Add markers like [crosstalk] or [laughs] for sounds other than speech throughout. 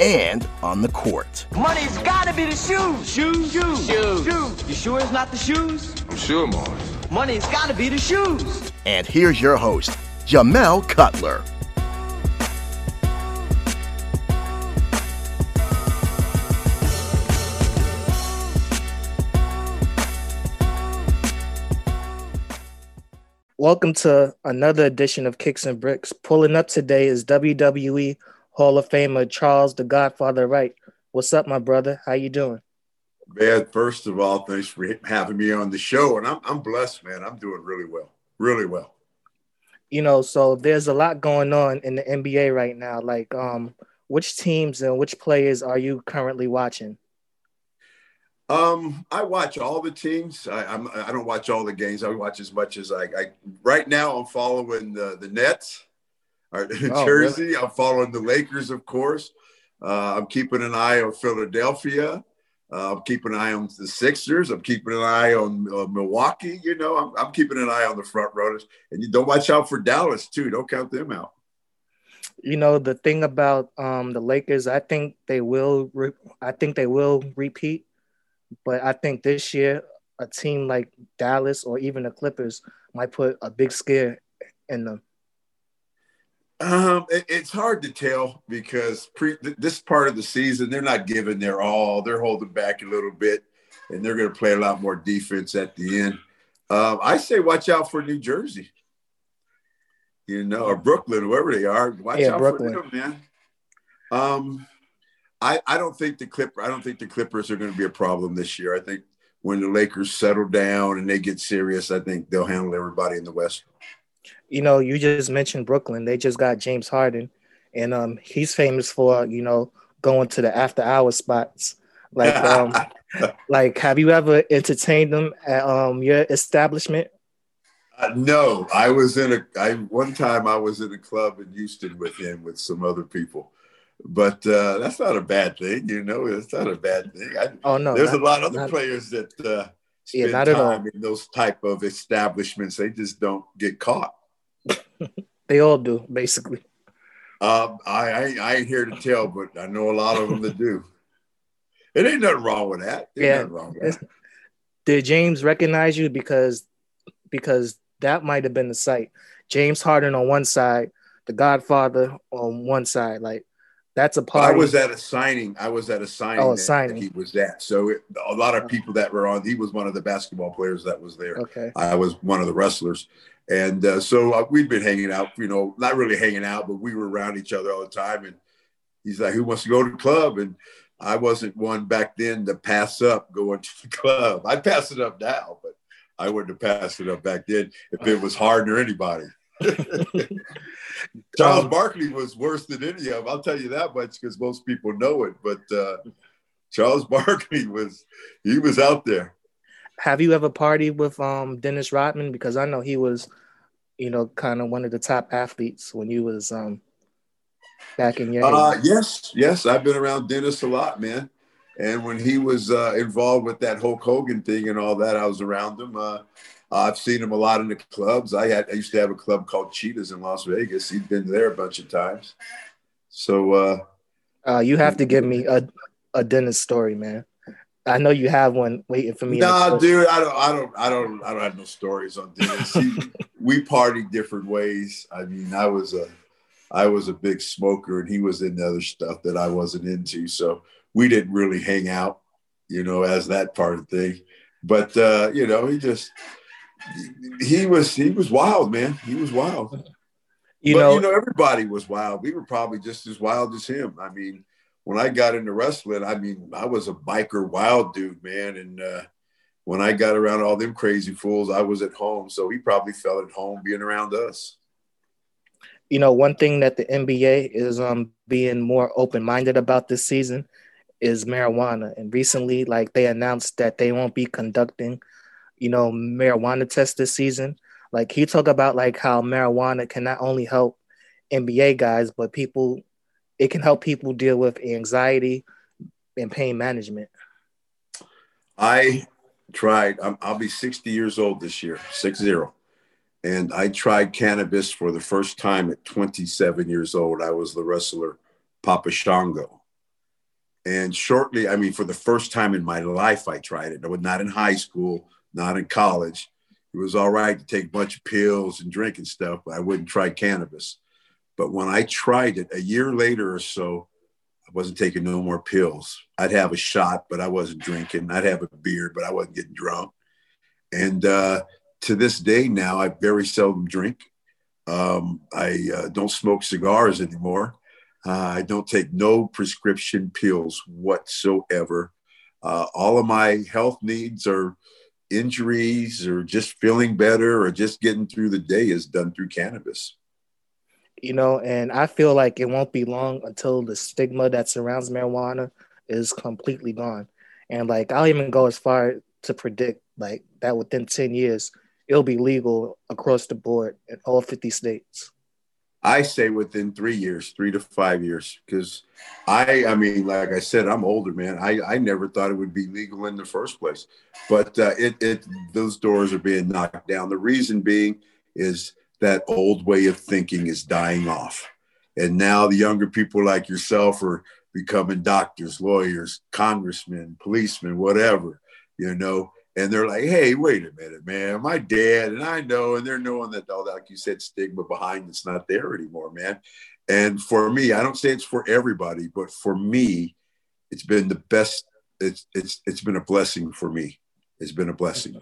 and on the court. Money's gotta be the shoes. Shoes, shoes, shoes. shoes. You sure it's not the shoes? I'm sure, Mars. Money's gotta be the shoes. And here's your host, Jamel Cutler. Welcome to another edition of Kicks and Bricks. Pulling up today is WWE Hall of Famer Charles the Godfather Wright. What's up, my brother? How you doing? Man, first of all, thanks for having me on the show. And I'm, I'm blessed, man. I'm doing really well, really well. You know, so there's a lot going on in the NBA right now. Like, um, which teams and which players are you currently watching? Um, I watch all the teams. I, I'm I don't watch all the games. I watch as much as I. I right now, I'm following the the Nets, or [laughs] Oh, Jersey. really? I'm following the Lakers, of course. Uh, I'm keeping an eye on Philadelphia. Uh, I'm keeping an eye on the Sixers. I'm keeping an eye on uh, Milwaukee. You know, I'm, I'm keeping an eye on the front runners. And you don't watch out for Dallas too. Don't count them out. You know, the thing about um the Lakers, I think they will. Re- I think they will repeat, but I think this year a team like Dallas or even the Clippers might put a big scare in them. Um, it- it's hard to tell because pre th- this part of the season they're not giving their all. They're holding back a little bit, and they're going to play a lot more defense at the end. Um, I say watch out for New Jersey, you know, or Brooklyn, whoever they are. Watch Yeah, out Brooklyn. for them, man. Um, I I don't think the Clipper I don't think the Clippers are going to be a problem this year. I think when the Lakers settle down and they get serious, I think they'll handle everybody in the West. You know, you just mentioned Brooklyn. They just got James Harden, and um, he's famous for you know going to the after hour spots. Like, [laughs] um, like have you ever entertained them at um your establishment? Uh, no, I was in a. I one time I was in a club in Houston with him with some other people, but uh, that's not a bad thing, you know. It's not a bad thing. I, Oh no, there's not- a lot of other not- players that uh, Yeah, not at all. in those type of establishments. They just don't get caught. [laughs] They all do basically. Um, I, I I ain't here to tell, but I know a lot of them that do. It ain't nothing wrong with that. Yeah. nothing wrong with that. Did James recognize you because because that might have been the site. James Harden on one side, the Godfather on one side. Like that's a party. I was at a signing. I was at a signing. Oh, a that signing. He was at. So it, a lot of people that were on. He was one of the basketball players that was there. okay. I was one of the wrestlers, and uh, so uh, we'd been hanging out. You know, not really hanging out, but we were around each other all the time. And he's like, "Who wants to go to the club?" And I wasn't one back then to pass up going to the club. I'd pass it up now, but I wouldn't have passed it up back then if it was Harden or anybody. [laughs] Charles Um, Barkley was worse than any of them. I'll tell you that much because most people know it. But uh, Charles [laughs] Barkley was he was out there. Have you ever partied with um Dennis Rodman? Because I know he was, you know, kind of one of the top athletes when you was um back in your Uh, yes, yes, I've been around Dennis a lot, man. And when he was uh, involved with that Hulk Hogan thing and all that, I was around him. Uh, I've seen him a lot in the clubs. I had I used to have a club called Cheetahs in Las Vegas. He'd been there a bunch of times. So uh, Uh, you have to give me a a Dennis story, man. I know you have one waiting for me. the Nah, dude, I don't, I don't, I don't, I don't have no stories on Dennis. He, [laughs] we partied different ways. I mean, I was a, I was a big smoker, and he was into other stuff that I wasn't into. So we didn't really hang out, you know, as that part of the thing. But uh, you know, he just, he was he was wild, man. He was wild. You but, know, you know, everybody was wild. We were probably just as wild as him. I mean, when I got into wrestling, I mean, I was a biker wild dude, man. And uh, when I got around all them crazy fools, I was at home. So he probably felt at home being around us. You know, one thing that the NBA is um being more open minded about this season is marijuana. And recently, like they announced that they won't be conducting, you know, marijuana tests this season. Like he talked about like how marijuana can not only help NBA guys, but people it can help people deal with anxiety and pain management. I tried, i will be 60 years old this year, six zero. And I tried cannabis for the first time at 27 years old. I was the wrestler Papa Shango. And shortly, I mean, for the first time in my life, I tried it. I was not in high school, not in college. It was all right to take a bunch of pills and drink and stuff, but I wouldn't try cannabis. But when I tried it a year later or so, I wasn't taking no more pills. I'd have a shot, but I wasn't drinking. I'd have a beer, but I wasn't getting drunk. And uh, to this day now, I very seldom drink. Um, I uh, don't smoke cigars anymore. Uh, I don't take no prescription pills whatsoever. Uh, all of my health needs are injuries or just feeling better or just getting through the day is done through cannabis you know, and I feel like it won't be long until the stigma that surrounds marijuana is completely gone. And like I'll even go as far to predict like that within 10 years it'll be legal across the board in all 50 states. I say within three years, three to five years, because I, I mean, like I said, I'm older, man. I, I never thought it would be legal in the first place, but uh, it, it, those doors are being knocked down. The reason being is that old way of thinking is dying off. And now the younger people like yourself are becoming doctors, lawyers, congressmen, policemen, whatever, you know. And they're like, hey, wait a minute, man. My dad, and I know, and they're knowing that all that, like you said, stigma behind it's not there anymore, man. And for me, I don't say it's for everybody, but for me, it's been the best. It's it's it's been a blessing for me. It's been a blessing.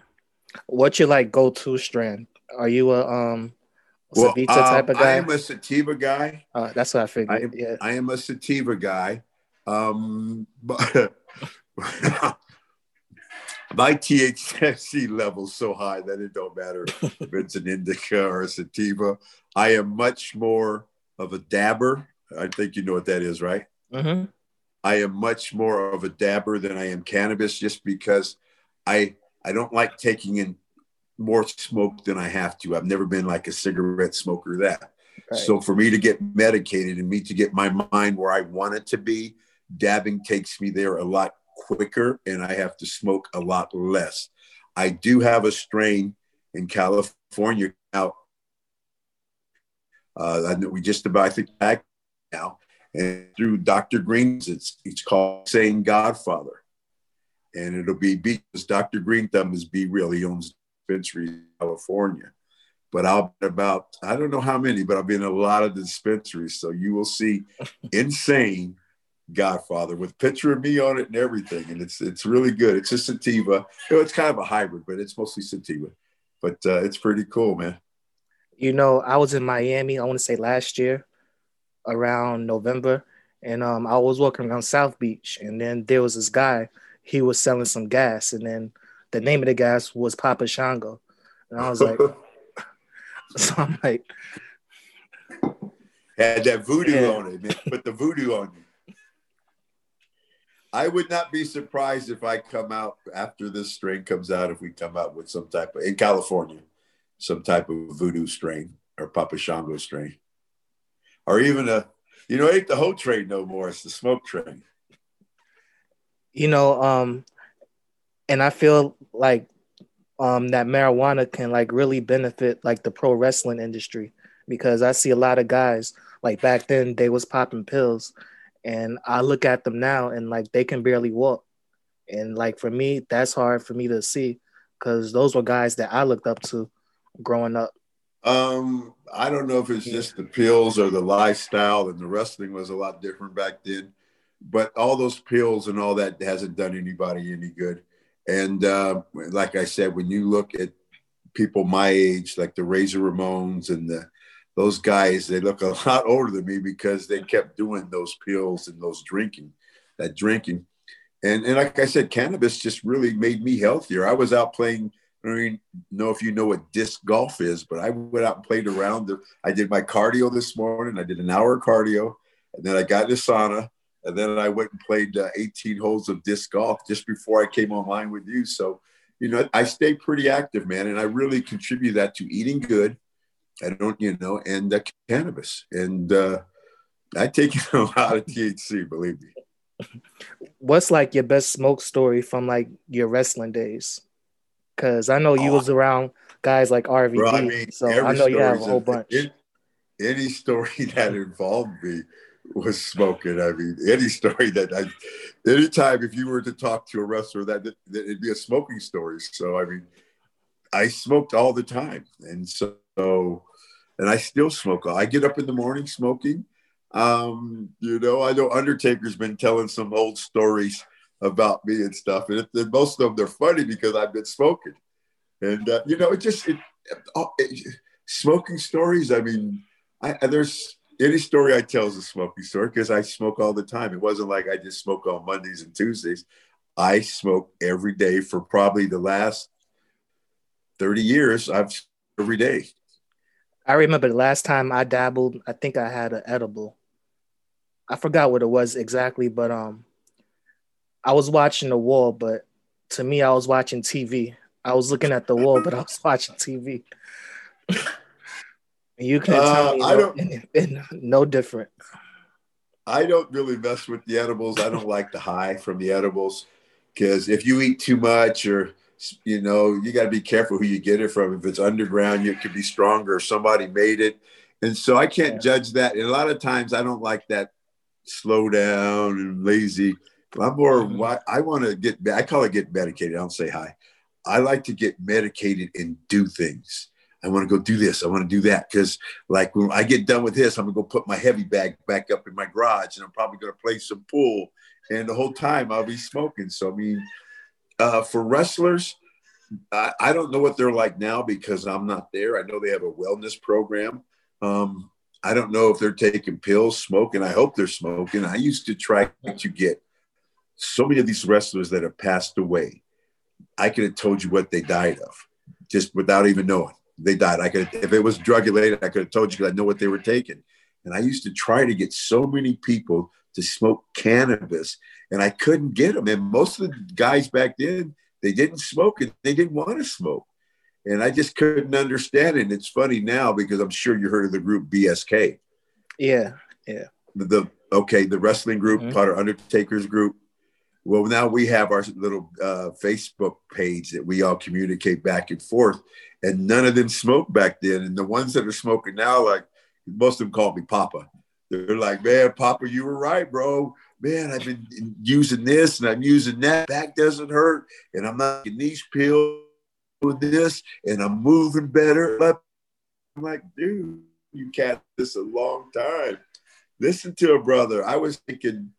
What's your like go-to strand? Are you a um well, sativa um, type of guy? I am a sativa guy. Uh, that's what I figured. I am, yeah. I am a sativa guy. Um, [laughs] but my THC level's so high that it don't matter if it's an indica or a sativa. I am much more of a dabber. I think you know what that is, right? Mm-hmm. I am much more of a dabber than I am cannabis, just because I I don't like taking in more smoke than I have to. I've never been like a cigarette smoker that. Right. So for me to get medicated and me to get my mind where I want it to be, dabbing takes me there a lot quicker and I have to smoke a lot less. I do have a strain in California now. Uh, we just about I think back now, and through Dr. Green's, it's it's called Insane Godfather, and it'll be because Dr. Greenthumb is B-Real. He owns dispensaries in California. But I'll be about, I don't know how many, but I've been in a lot of dispensaries. So you will see [laughs] insane Godfather with picture of me on it and everything. And it's it's really good. It's a sativa. You know, it's kind of a hybrid, but it's mostly sativa. But uh, it's pretty cool, man. You know, I was in Miami, I want to say last year around November. And um, I was walking around South Beach, and then there was this guy. He was selling some gas, and then the name of the gas was Papa Shango. And I was like, [laughs] [laughs] so I'm like, had that voodoo yeah. on it, man. Put the voodoo on you. I would not be surprised if I come out after this strain comes out, if we come out with some type of, in California, some type of voodoo strain or Papa Shango strain. Or even a, you know, ain't the whole train no more. It's the smoke train. You know, um, and I feel like um, that marijuana can like really benefit like the pro wrestling industry because I see a lot of guys like back then they was popping pills, and I look at them now and like they can barely walk, and like for me that's hard for me to see because those were guys that I looked up to growing up. Um, I don't know if it's yeah. just the pills or the lifestyle, and the wrestling was a lot different back then. But all those pills and all that hasn't done anybody any good. And uh, like I said, when you look at people my age, like the Razor Ramones and the those guys, they look a [laughs] lot older than me because they kept doing those pills and those drinking, that drinking. And, and like I said, cannabis just really made me healthier. I was out playing. I don't know if you know what disc golf is, but I went out and played around. I did my cardio this morning. I did an hour of cardio, and then I got in the sauna, and then I went and played uh, 18 holes of disc golf just before I came online with you. So, you know, I stay pretty active, man, and I really contribute that to eating good. I don't, you know, and uh, cannabis, and uh, I take [laughs] a lot of THC, believe me what's like your best smoke story from like your wrestling days? Because I know you oh, was around guys like RVD, bro, I mean, so I know you have a whole bunch. It, any story [laughs] that involved me was smoking. I mean, any story that I, anytime if you were to talk to a wrestler, that, that it'd be a smoking story. So I mean, I smoked all the time, and so and I still smoke. I get up in the morning smoking. Um, you know, I know Undertaker's been telling some old stories about me and stuff, and, it, and most of them they're funny because I've been smoking, and uh, you know, it just it, oh, it, smoking stories. I mean, I, there's any story I tell is a smoking story because I smoke all the time. It wasn't like I just smoke on Mondays and Tuesdays. I smoke every day for probably the last 30 years. I've every day. I remember the last time I dabbled, I think I had an edible. I forgot what it was exactly, but um, I was watching the wall, but to me, I was watching TV. I was looking at the wall, but I was [laughs] watching TV. you can uh, tell me I no, don't, [laughs] no different. I don't really mess with the edibles. I don't like the high from the edibles because if you eat too much or you know, you got to be careful who you get it from. If it's underground, it could be stronger. Somebody made it. And so I can't yeah. judge that. And a lot of times I don't like that slow down and lazy. I'm more, mm-hmm. I want to get, I call it get medicated. I don't say hi. I like to get medicated and do things. I want to go do this. I want to do that. Cause like when I get done with this, I'm gonna go put my heavy bag back up in my garage and I'm probably going to play some pool. And the whole time I'll be smoking. So, I mean, uh, for wrestlers, I, I, don't know what they're like now because I'm not there. I know they have a wellness program. Um, I don't know if they're taking pills, smoking. I hope they're smoking. I used to try to get so many of these wrestlers that have passed away. I could have told you what they died of just without even knowing. They died. I could, if it was drug related, I could have told you because I know what they were taking. And I used to try to get so many people to smoke cannabis, and I couldn't get them. And most of the guys back then, they didn't smoke it. They didn't want to smoke and I just couldn't understand it. And it's funny now because I'm sure you heard of the group BSK. Yeah, yeah. The okay, the wrestling group, mm-hmm. Potter Undertaker's group. Well, now we have our little uh, Facebook page that we all communicate back and forth, and none of them smoked back then. And the ones that are smoking now, like most of them call me Papa. They're like, man, Papa, you were right, bro. Man, I've been using this and I'm using that. Back doesn't hurt, and I'm not getting these pills with this and I'm moving better. I'm like, dude, you can't this a long time. Listen to a brother. I was thinking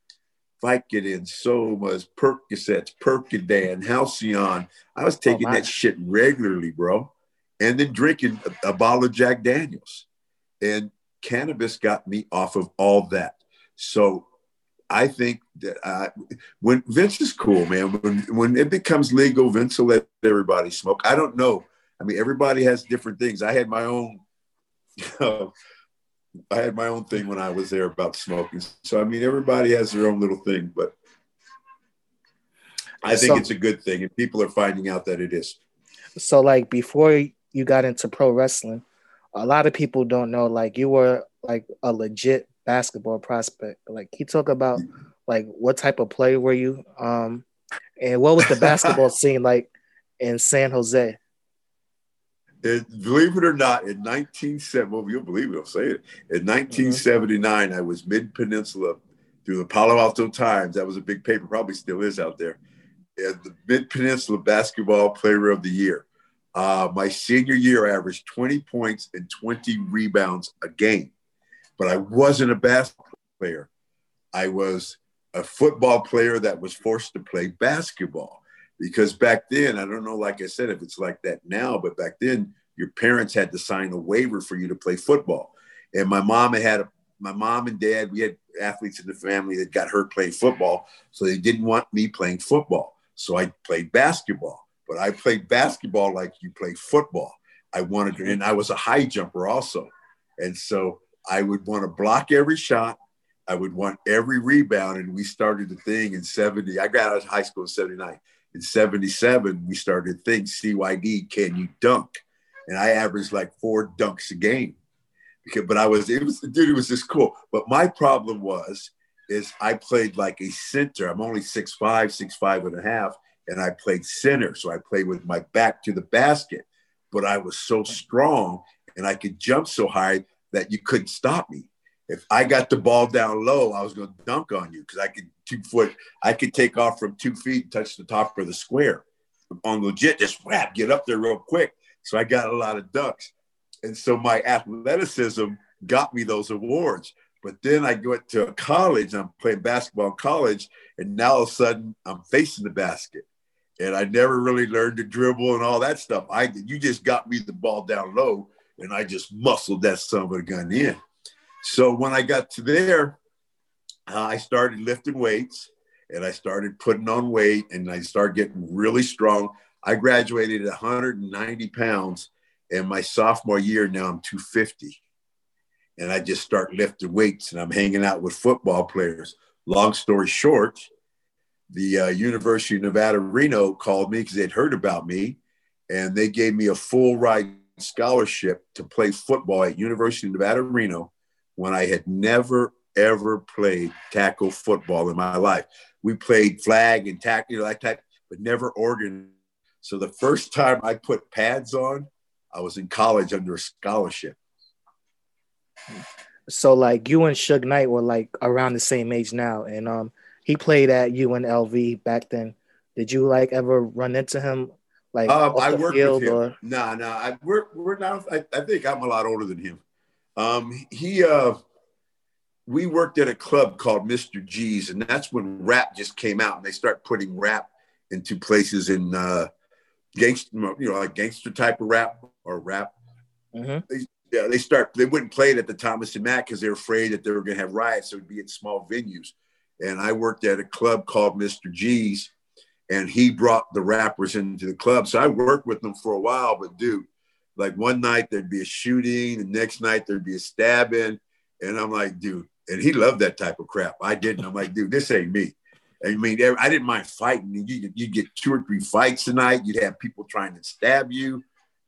Vicodin, Somas, Percocets, Percodan, Halcion. I was oh, taking oh, that shit regularly, bro. And then drinking a, a bottle of Jack Daniels. And cannabis got me off of all that. So I think that uh, when Vince is cool, man. When when it becomes legal, Vince will let everybody smoke. I don't know. I mean, everybody has different things. I had my own. [laughs] You know, I had my own thing when I was there about smoking. So I mean, everybody has their own little thing, but I think so, it's a good thing, and people are finding out that it is. So, like before you got into pro wrestling, a lot of people don't know. Like you were like a legit basketball prospect. Like he talk about like what type of player were you? Um and what was the basketball [laughs] scene like in San Jose? It, believe it or not, in 1970, well, you'll believe it, I'll say it. In 1979, mm-hmm. I was mid peninsula through the Palo Alto Times. That was a big paper, probably still is out there. And the mid peninsula basketball player of the year. Uh, my senior year, averaged 20 points and 20 rebounds a game but I wasn't a basketball player. I was a football player that was forced to play basketball. because back then, I don't know, like I said, if it's like that now, but back then, your parents had to sign a waiver for you to play football. And my mom had a, my mom and dad, we had athletes in the family that got hurt playing football. So they didn't want me playing football. So I played basketball, but I played basketball like you play football. I wanted to, mm-hmm. and I was a high jumper also. And so I would want to block every shot. I would want every rebound. And we started the thing in 70. I got out of high school in 79. In 77, we started the thing, CYD, can you dunk? And I averaged like four dunks a game. Because, but I was, it was, dude, it was just cool. But my problem was, is I played like a center. I'm only six five, six five and a half, and I played center. So I played with my back to the basket. But I was so strong and I could jump so high that you couldn't stop me. If I got the ball down low, I was going to dunk on you because I could two foot, I could take off from two feet, and touch the top of the square. On legit, just whap, get up there real quick. So I got a lot of ducks. And so my athleticism got me those awards. But then I went to college, I'm playing basketball in college, and now all of a sudden I'm facing the basket. And I never really learned to dribble and all that stuff. I you just got me the ball down low, and I just muscled that son of a gun in. So when I got to there, uh, I started lifting weights and I started putting on weight and I started getting really strong. I graduated at 190 pounds, and my sophomore year now I'm 250. And I just start lifting weights and I'm hanging out with football players. Long story short, the uh, University of Nevada, Reno called me because they'd heard about me and they gave me a full ride scholarship to play football at University of Nevada, Reno when I had never ever played tackle football in my life. We played flag and tackle, you know, that type, but never organ. So the first time I put pads on, I was in college under a scholarship. So like you and Suge Knight were like around the same age now, and um, he played at UNLV back then. Did you like ever run into him? Like um, I worked with him. Or? No, no, I we're we're now. I, I think I'm a lot older than him. Um, he uh, we worked at a club called Mr. G's, and that's when rap just came out, and they start putting rap into places in uh, gangster, you know, like gangster type of rap or rap. Mm-hmm. They, yeah, they start. They wouldn't play it at the Thomas and Mack because they're afraid that they were going to have riots. So it would be in small venues. And I worked at a club called Mr. G's, and he brought the rappers into the club. So I worked with them for a while. But dude, like one night there'd be a shooting, the next night there'd be a stabbing, and I'm like, dude. And he loved that type of crap. I didn't. I'm like, dude, this ain't me. I mean, I didn't mind fighting. You you get two or three fights tonight. You'd have people trying to stab you.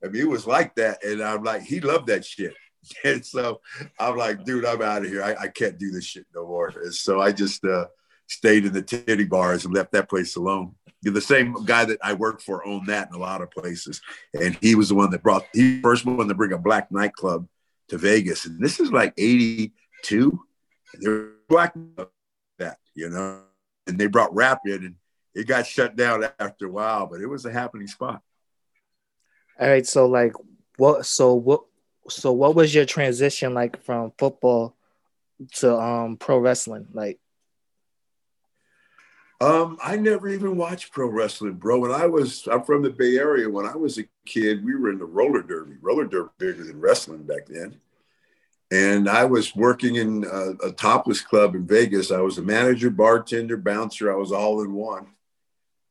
I mean, it was like that. And I'm like, he loved that shit. [laughs] And so I'm like, dude, I'm out of here. I, I can't do this shit no more. And so I just uh, stayed in the titty bars and left that place alone. The same guy that I worked for owned that in a lot of places. And he was the one that brought, he first one to bring a black nightclub to Vegas. And this is like 82. They're black that, you know, and they brought rap in and it got shut down after a while, but it was a happening spot. All right. So like what so what so what was your transition like from football to um pro wrestling? Like um, I never even watched pro wrestling, bro. When I was, I'm from the Bay Area. When I was a kid, we were in the roller derby. Roller derby bigger than wrestling back then. And I was working in a, a topless club in Vegas. I was a manager, bartender, bouncer. I was all in one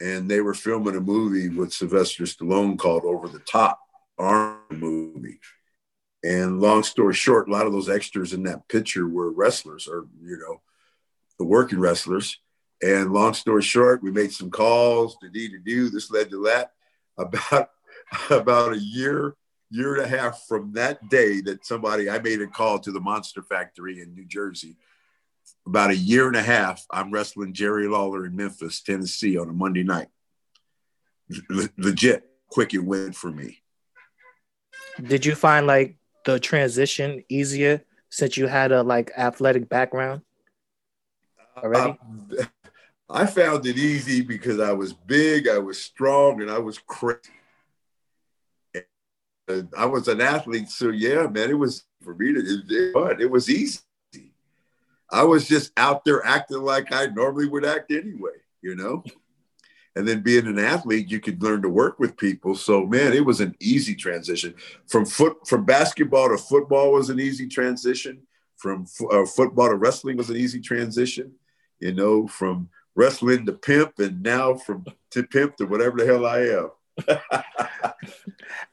and they were filming a movie with Sylvester Stallone called Over the Top, arm movie. And long story short, a lot of those extras in that picture were wrestlers or, you know, the working wrestlers. And long story short, we made some calls to do to do. This led to that. About [laughs] about a year, year and a half from that day that somebody I made a call to the Monster Factory in New Jersey about a year and a half, I'm wrestling Jerry Lawler in Memphis, Tennessee on a Monday night. Le- legit, quick it went for me. Did you find like the transition easier since you had a like athletic background already? Uh, I found it easy because I was big, I was strong, and I was crazy. And I was an athlete, so yeah, man, it was for me to it, it was easy. I was just out there acting like I normally would act anyway, you know? And then being an athlete, you could learn to work with people. So man, it was an easy transition from foot from basketball to football was an easy transition. From uh, football to wrestling was an easy transition. You know, from wrestling to pimp, and now from to pimp to whatever the hell I am. [laughs]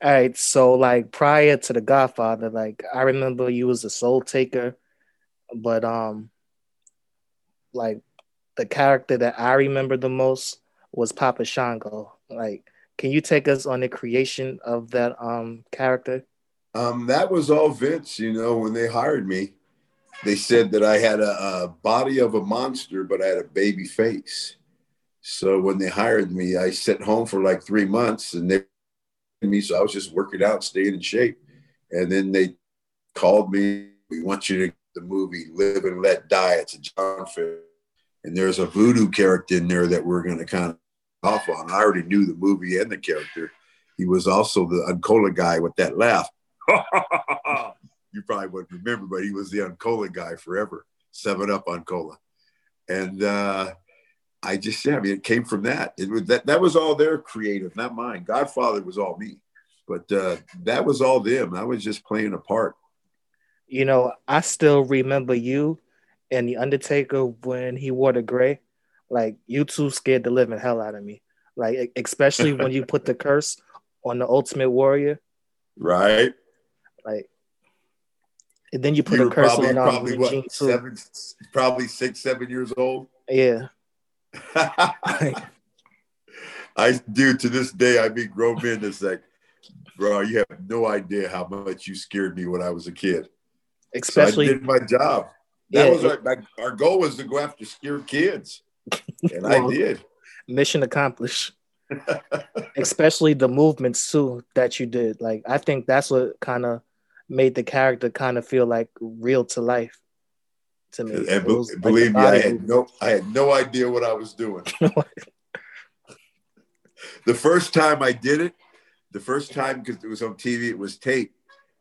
All right, so like prior to the Godfather, like I remember you was a soul taker, but um, like the character that I remember the most was Papa Shango. Like, can you take us on the creation of that um character? Um, that was all Vince. You know, when they hired me, they said that I had a, a body of a monster, but I had a baby face. So when they hired me, I sat home for like three months, and they me. So I was just working out, staying in shape, and then they called me. We want you to the movie Live and Let Die. It's a John film, and there's a voodoo character in there that we're going to kind of off on. I already knew the movie and the character. He was also the Uncola guy with that laugh. [laughs] you probably wouldn't remember, but he was the Uncola guy forever. Seven Up Uncola, and uh, I just yeah, I mean, it came from that. It was that that was all their creative, not mine. Godfather was all me, but uh, that was all them. I was just playing a part. You know, I still remember you and the Undertaker when he wore the gray. Like you two scared the living hell out of me. Like especially when you put the [laughs] curse on the Ultimate Warrior. Right. Like and then you put you a curse probably, on um, probably what, seven, probably six, seven years old. [laughs] Yeah. I do to this day. I meet grown men that's like, bro, you have no idea how much you scared me when I was a kid. Especially so I did my job. That yeah, was our, our goal was to go after scared kids, and well, I did. Mission accomplished. [laughs] Especially the movements too that you did. Like I think that's what kind of made the character kind of feel like real to life to me. And be- believe me, I had no I had no idea what I was doing. [laughs] the first time I did it, the first time because it was on TV, it was tape,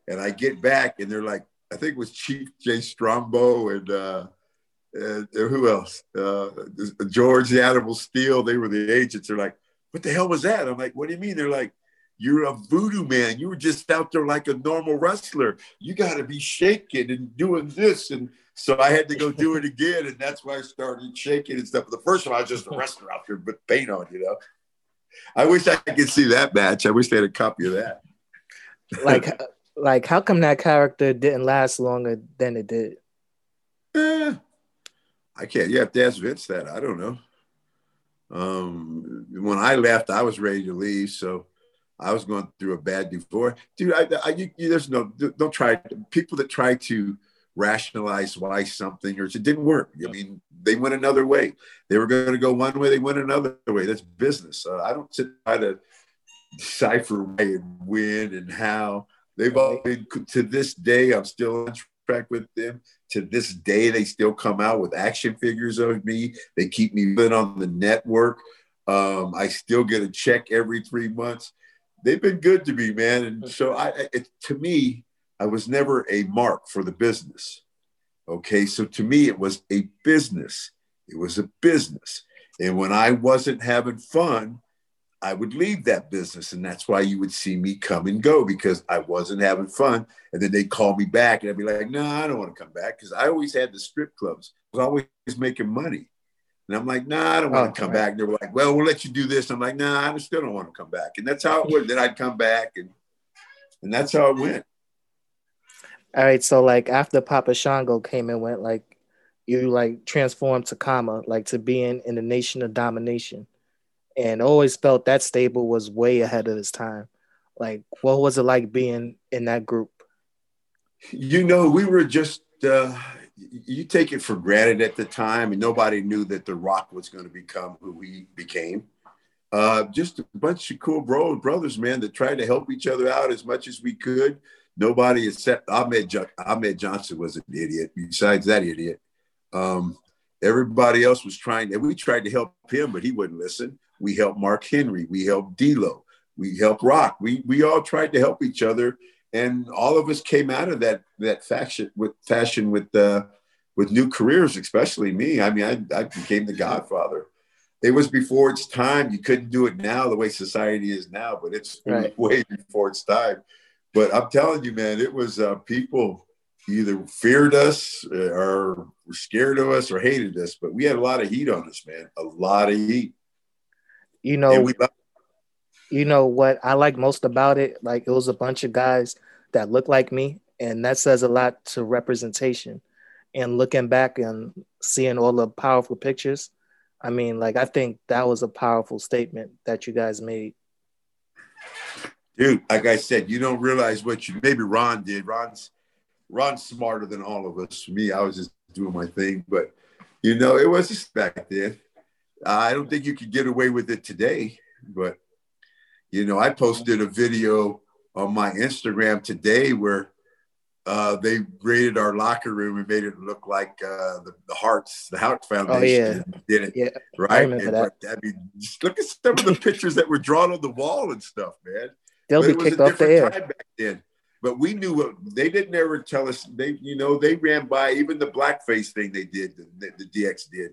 and I get back and they're like, I think it was Chief Jay Strongbow and uh, and who else? Uh, George the Animal Steele. They were the agents. They're like, what the hell was that? I'm like, what do you mean? They're like, you're a voodoo man. You were just out there like a normal wrestler. You got to be shaking and doing this and so I had to go do it again, and that's why I started shaking and stuff. But the first one, I was just a wrestler out there with paint on, you know. I wish I could see that match. I wish they had a copy of that. like, [laughs] like, how come that character didn't last longer than it did? Eh, I can't. You have to ask Vince that. I don't know. Um, when I left, I was ready to leave, so I was going through a bad divorce, dude. I, I you, there's no don't try. People that try to rationalize why something or it didn't work. I mean, they went another way. They were going to go one way, they went another way. That's business. Uh, I don't sit try to decipher why and when and how. They've all been to this day. I'm still on track with them. To this day, they still come out with action figures of me. They keep me on the network. Um, I still get a check every three months. They've been good to me, man. And so I, it, to me, I was never a mark for the business. Okay. So to me, it was a business. It was a business. And when I wasn't having fun, I would leave that business. And that's why you would see me come and go because I wasn't having fun. And then they'd call me back and I'd be like, no, I don't want to come back. Because I always had the strip clubs. I was always making money. And I'm like, nah, I don't want to oh, come back. They were like, well, we'll let you do this. I'm like, nah, I still don't want to come back. And that's how it was. then I'd come back and and that's how it went. All right, so like after Papa Shango came and went, like you like transformed to Kama, like to being in the nation of domination, and always felt that stable was way ahead of its time. Like, what was it like being in that group? You know, we were just uh, you take it for granted at the time, and nobody knew that The Rock was going to become who he became. Uh, just a bunch of cool bro brothers, man, that tried to help each other out as much as we could. Nobody except Ahmed, jo- Ahmed Johnson was an idiot. Besides that idiot, um, everybody else was trying, and we tried to help him, but he wouldn't listen. We helped Mark Henry. We helped D'Lo. We helped Rock. We we all tried to help each other, and all of us came out of that that faction with fashion with uh, with new careers, especially me. I mean, I, I became the Godfather. it was before its time. You couldn't do it now the way society is now, but it's [laughs] Right. way before its time. But I'm telling you, man, it was uh, people either feared us uh, or were scared of us or hated us. But we had a lot of heat on us, man. A lot of heat. You know, loved you know what I like most about it? Like it was a bunch of guys that look like me, and that says a lot to representation. And looking back and seeing all the powerful pictures, I mean, like I think that was a powerful statement that you guys made. dude like i said you don't realize what you maybe ron did ron's ron's smarter than all of us me i was just doing my thing but you know it was just back then i don't think you could get away with it today but you know i posted a video on my instagram today where uh, they raided our locker room and made it look like uh, the, the Harts, the Hart Foundation did it, Yeah, right? remember And, that. I mean, just look at some of the pictures that were drawn on the wall and stuff, man. they'll But be it was a kicked off the air. time back then. But we knew what they didn't ever tell us. They, you know, they ran by even the blackface thing they did, the, the DX did.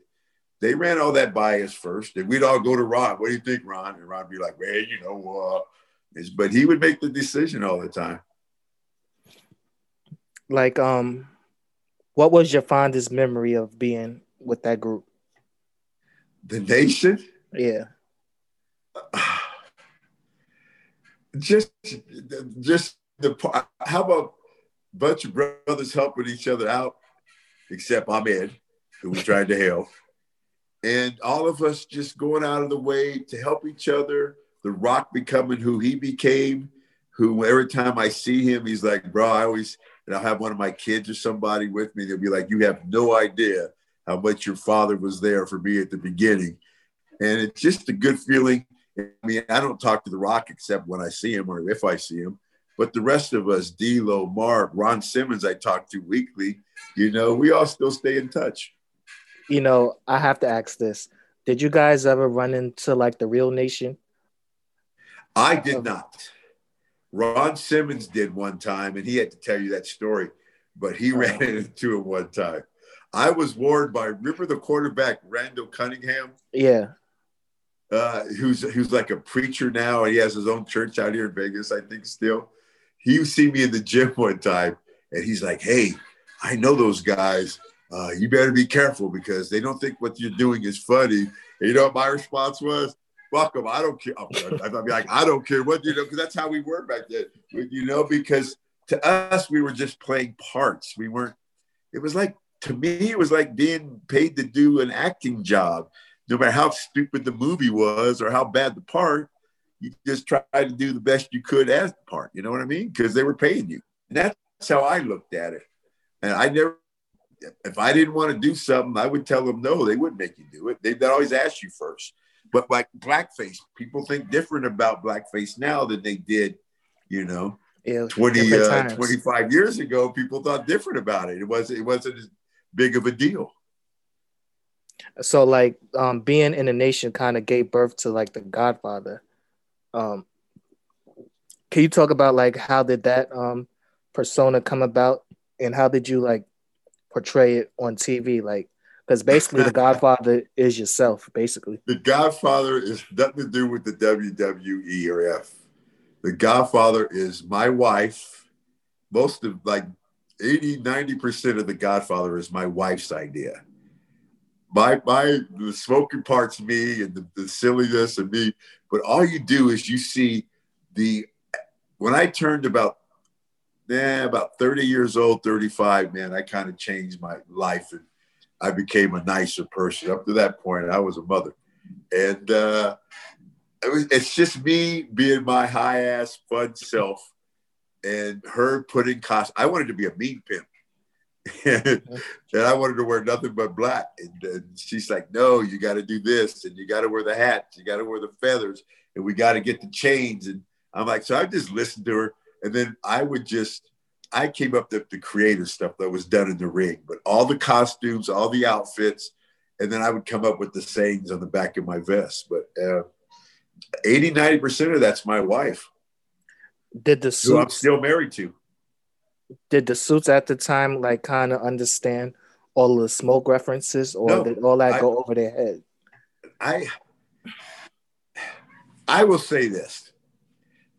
They ran all that by us first, and we'd all go to Ron. What do you think, Ron? And Ron would be like, "Man, you know, uh, but he would make the decision all the time. Like, um, what was your fondest memory of being with that group? The nation, Yeah, [sighs] just, just the. part- How about a bunch of brothers helping each other out? Except Ahmed, who was trying to help. And all of us just going out of the way to help each other. The Rock becoming who he became, who every time I see him, he's like, bro, I always, and I'll have one of my kids or somebody with me. They'll be like, you have no idea how much your father was there for me at the beginning. And it's just a good feeling. I mean, I don't talk to The Rock except when I see him or if I see him. But the rest of us, D'Lo, Mark, Ron Simmons, I talk to weekly, you know, we all still stay in touch. You know, I have to ask this: Did you guys ever run into like the real nation? I did not. Ron Simmons did one time, and he had to tell you that story, but he ran into it one time. I was warned by remember the quarterback Randall Cunningham, Yeah, uh, who's who's like a preacher now, and he has his own church out here in Vegas, I think still. He would see me in the gym [laughs] one time, and he's like, "Hey, I know those guys. Uh, you better be careful because they don't think what you're doing is funny." And you know what my response was? Fuck them. I don't care. I'd be like, I don't care what you know, because that's how we were back then. You know, because to us we were just playing parts. We weren't. It was like to me, it was like being paid to do an acting job. No matter how stupid the movie was or how bad the part, you just tried to do the best you could as the part. You know what I mean? Because they were paying you. And that's how I looked at it. And I never, if I didn't want to do something, I would tell them no. They wouldn't make you do it. They'd always ask you first. But like blackface, people think different about blackface now than they did, you know, yeah. 20, uh, 25 years ago. People thought different about it. It wasn't, it wasn't as big of a deal. So like, um, being in the nation kind of gave birth to like the Godfather. Um, can you talk about like how did that um persona come about, and how did you like portray it on TV? Like, because basically the [laughs] Godfather is yourself, basically. The Godfather is nothing to do with the WWE or F. The Godfather is my wife. Most of like 80, 90% of the Godfather is my wife's idea. My my the smoking part's me and the, the silliness of me. But all you do is you see the when I turned about yeah, about 30 years old, 35, man, I kind of changed my life and I became a nicer person. Up to that point, I was a mother. And uh, it was, it's just me being my high ass fun self and her putting cost. I wanted to be a mean pimp. and, [laughs] and I wanted to wear nothing but black. And, and she's like, no, you got to do this and you got to wear the hats, you got to wear the feathers, and we got to get the chains. And I'm like, so I just listened to her. And then I would just, I came up with the creative stuff that was done in the ring, but all the costumes, all the outfits, and then I would come up with the sayings on the back of my vest. But uh, 80, 90% of that's my wife, Did the who I'm suits still married to. did the suits at the time like kind of understand all the smoke references, or No, did all that I- go over their head? I I will say this.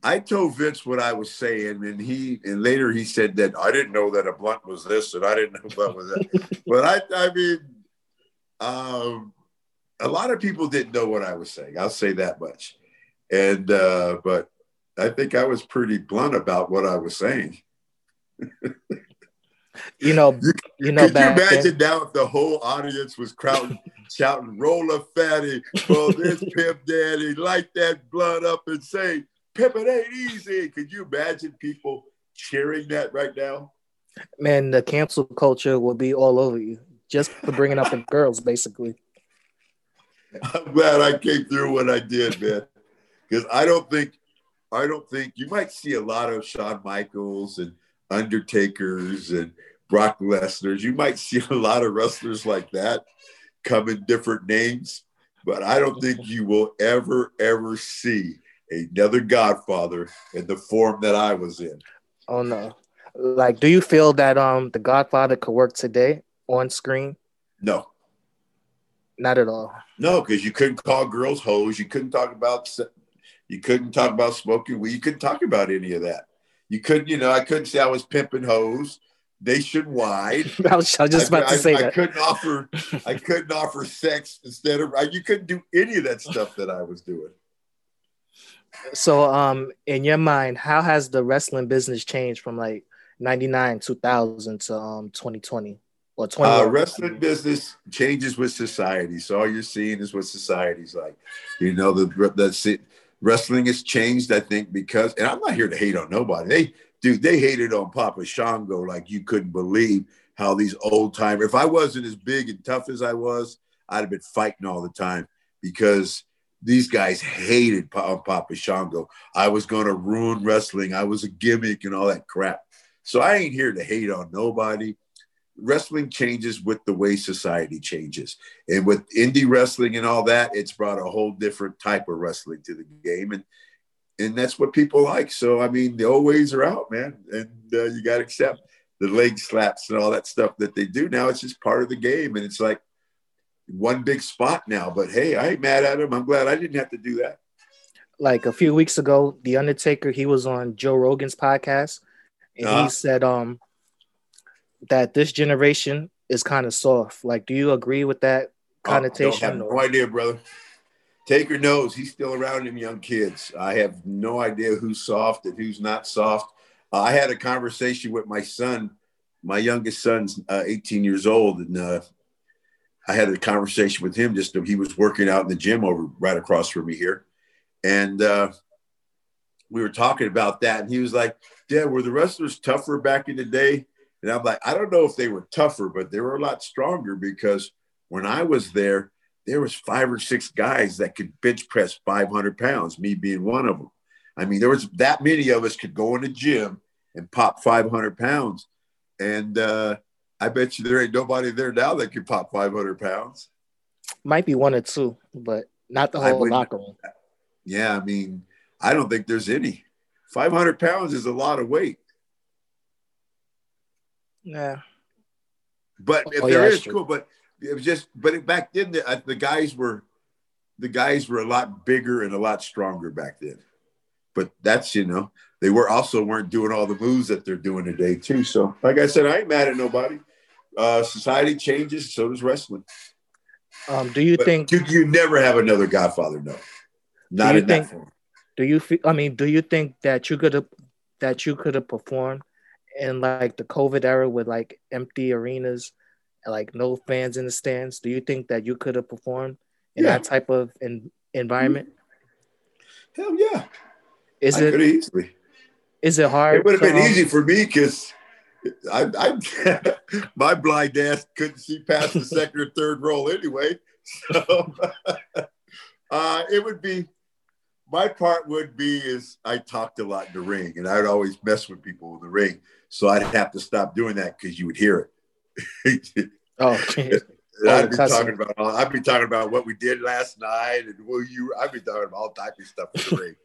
I told Vince what I was saying, and he and later he said that I didn't know that a blunt was this, and I didn't know what was that. [laughs] but I, I mean, um, a lot of people didn't know what I was saying. I'll say that much. And uh, but I think I was pretty blunt about what I was saying. You know, You, you know, Could you back then- imagine now if the whole audience was crowding, shouting, roll a fatty, well, this [laughs] pimp daddy, light that blunt up and say, pimp it ain't easy. Could you imagine people cheering that right now? man, the cancel culture will be all over you just for bringing up the [laughs] girls, basically. I'm glad I came through what I did, man. Because I don't think, I don't think you might see a lot of Shawn Michaels and Undertakers and Brock Lesnar's. You might see a lot of wrestlers like that come in different names, but I don't think you will ever, ever see another Godfather in the form that I was in. Oh no. Like, do you feel that um the Godfather could work today on screen? No, Not at all. no, because you couldn't call girls hoes. You couldn't talk about, you couldn't talk about smoking weed. You couldn't talk about any of that. You couldn't, you know, I couldn't say I was pimping hoes nationwide. [laughs] I was, I was just about I, to say I, I couldn't offer, I couldn't offer sex instead of. You couldn't do any of that stuff that I was doing. So, um, in your mind, how has the wrestling business changed from like '99, 2000 to um 2020 or 20? Uh, wrestling business changes with society. So all you're seeing is what society's like. You know, the that's it. Wrestling has changed, I think, because and I'm not here to hate on nobody. They dude, they hated on Papa Shango like you couldn't believe how these old time. If I wasn't as big and tough as I was, I'd have been fighting all the time because these guys hated Pa- Papa Shango. I was going to ruin wrestling. I was a gimmick and all that crap. So I ain't here to hate on nobody wrestling changes with the way society changes. And with indie wrestling and all that, it's brought a whole different type of wrestling to the game. And and that's what people like. So I mean, the old ways are out, man. And uh, you got to accept the leg slaps and all that stuff that they do now. It's just part of the game, and it's like one big spot now. But hey, I ain't mad at him. I'm glad I didn't have to do that. like a few weeks ago, The Undertaker, he was on Joe Rogan's podcast, and Uh-huh. he said um that this generation is kind of soft. Like, do you agree with that Oh, don't connotation? have no idea, brother. Taker knows he's still around them young kids. I have no idea who's soft and who's not soft. Uh, I had a conversation with my son. My youngest son's uh, 18 years old, and uh, I had a conversation with him. Just he was working out in the gym over right across from me here, and uh, we were talking about that. And he was like, "Dad, were the wrestlers tougher back in the day?" And I'm like, "I don't know if they were tougher, but they were a lot stronger because when I was there." there was five or six guys that could bench press 500 pounds, me being one of them. I mean, there was that many of us could go in the gym and pop 500 pounds. And uh, I bet you there ain't nobody there now that can pop 500 pounds. Might be one or two, but not the whole locker room. Yeah, I mean, I don't think there's any. 500 pounds is a lot of weight. Yeah. But if Oh, there yeah, is, cool. But it was just, but back then the, uh, the guys were, the guys were a lot bigger and a lot stronger back then. But that's you know they were also weren't doing all the moves that they're doing today too. So like I said, I ain't mad at nobody. Uh, society changes, so does wrestling. Um, do you But think? you, you never have another Godfather? No, not you in think- that form. Do you feel? I mean, do you think that you could have that you could have performed in like the COVID era with like empty arenas, like no fans in the stands? Do you think that you could have performed in Yeah. that type of en- environment? Hell yeah, Is I it easily. is it hard? It would have been um, easy for me because I, I [laughs] my blind ass couldn't see past the second or third roll anyway. So [laughs] uh, it would be my part would be is I talked a lot in the ring and I would always mess with people in the ring. So I'd have to stop doing that because you would hear it. [laughs] Oh, And Oh, I'd be talking about I'd be talking about what we did last night and will you I'd be talking about all type of stuff in the ring.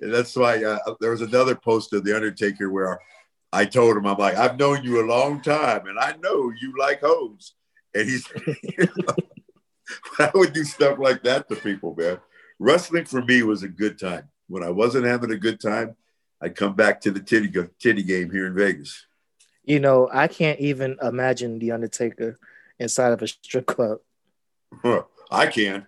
And that's why uh, there was another post of the Undertaker where I told him I'm like I've known you a long time and I know you like hoes. And he's [laughs] I [laughs] would do stuff like that to people, man. Wrestling for me was a good time. When I wasn't having a good time, I'd come back to the titty titty game here in Vegas. You know, I can't even imagine the Undertaker inside of a strip club. Huh, [laughs] I can.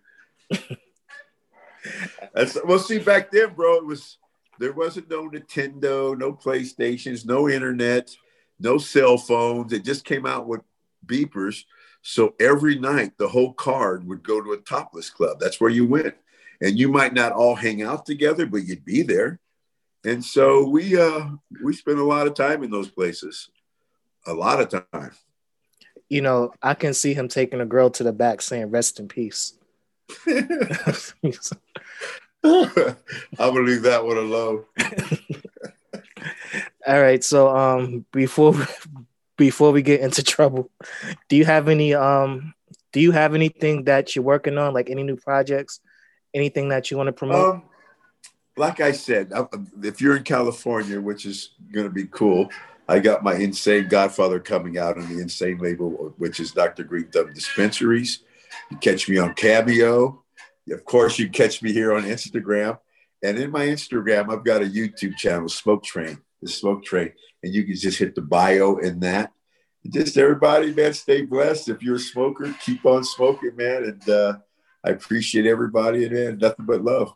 That's well. See, back then, bro, it was there wasn't no Nintendo, no PlayStations, no internet, no cell phones. It just came out with beepers. So every night, the whole card would go to a topless club. That's where you went, and you might not all hang out together, but you'd be there. And so we uh we spent a lot of time in those places, a lot of time. You know, I can see him taking a girl to the back saying "Rest in peace." [laughs] [laughs] [laughs] I'm gonna leave that one alone. [laughs] All right. So um before before we get into trouble, do you have any um do you have anything that you're working on, like any new projects, anything that you want to promote? Um, like I said, if you're in California, which is going to be cool, I got my Insane Godfather coming out on the Insane label, which is Dr. Greenthumb Dispensaries. You catch me on Cameo. Of course, you catch me here on Instagram. And in my Instagram, I've got a YouTube channel, Smoke Train, the Smoke Train. And you can just hit the bio in that. Just everybody, man, stay blessed. If you're a smoker, keep on smoking, man. And uh, I appreciate everybody and man, nothing but love.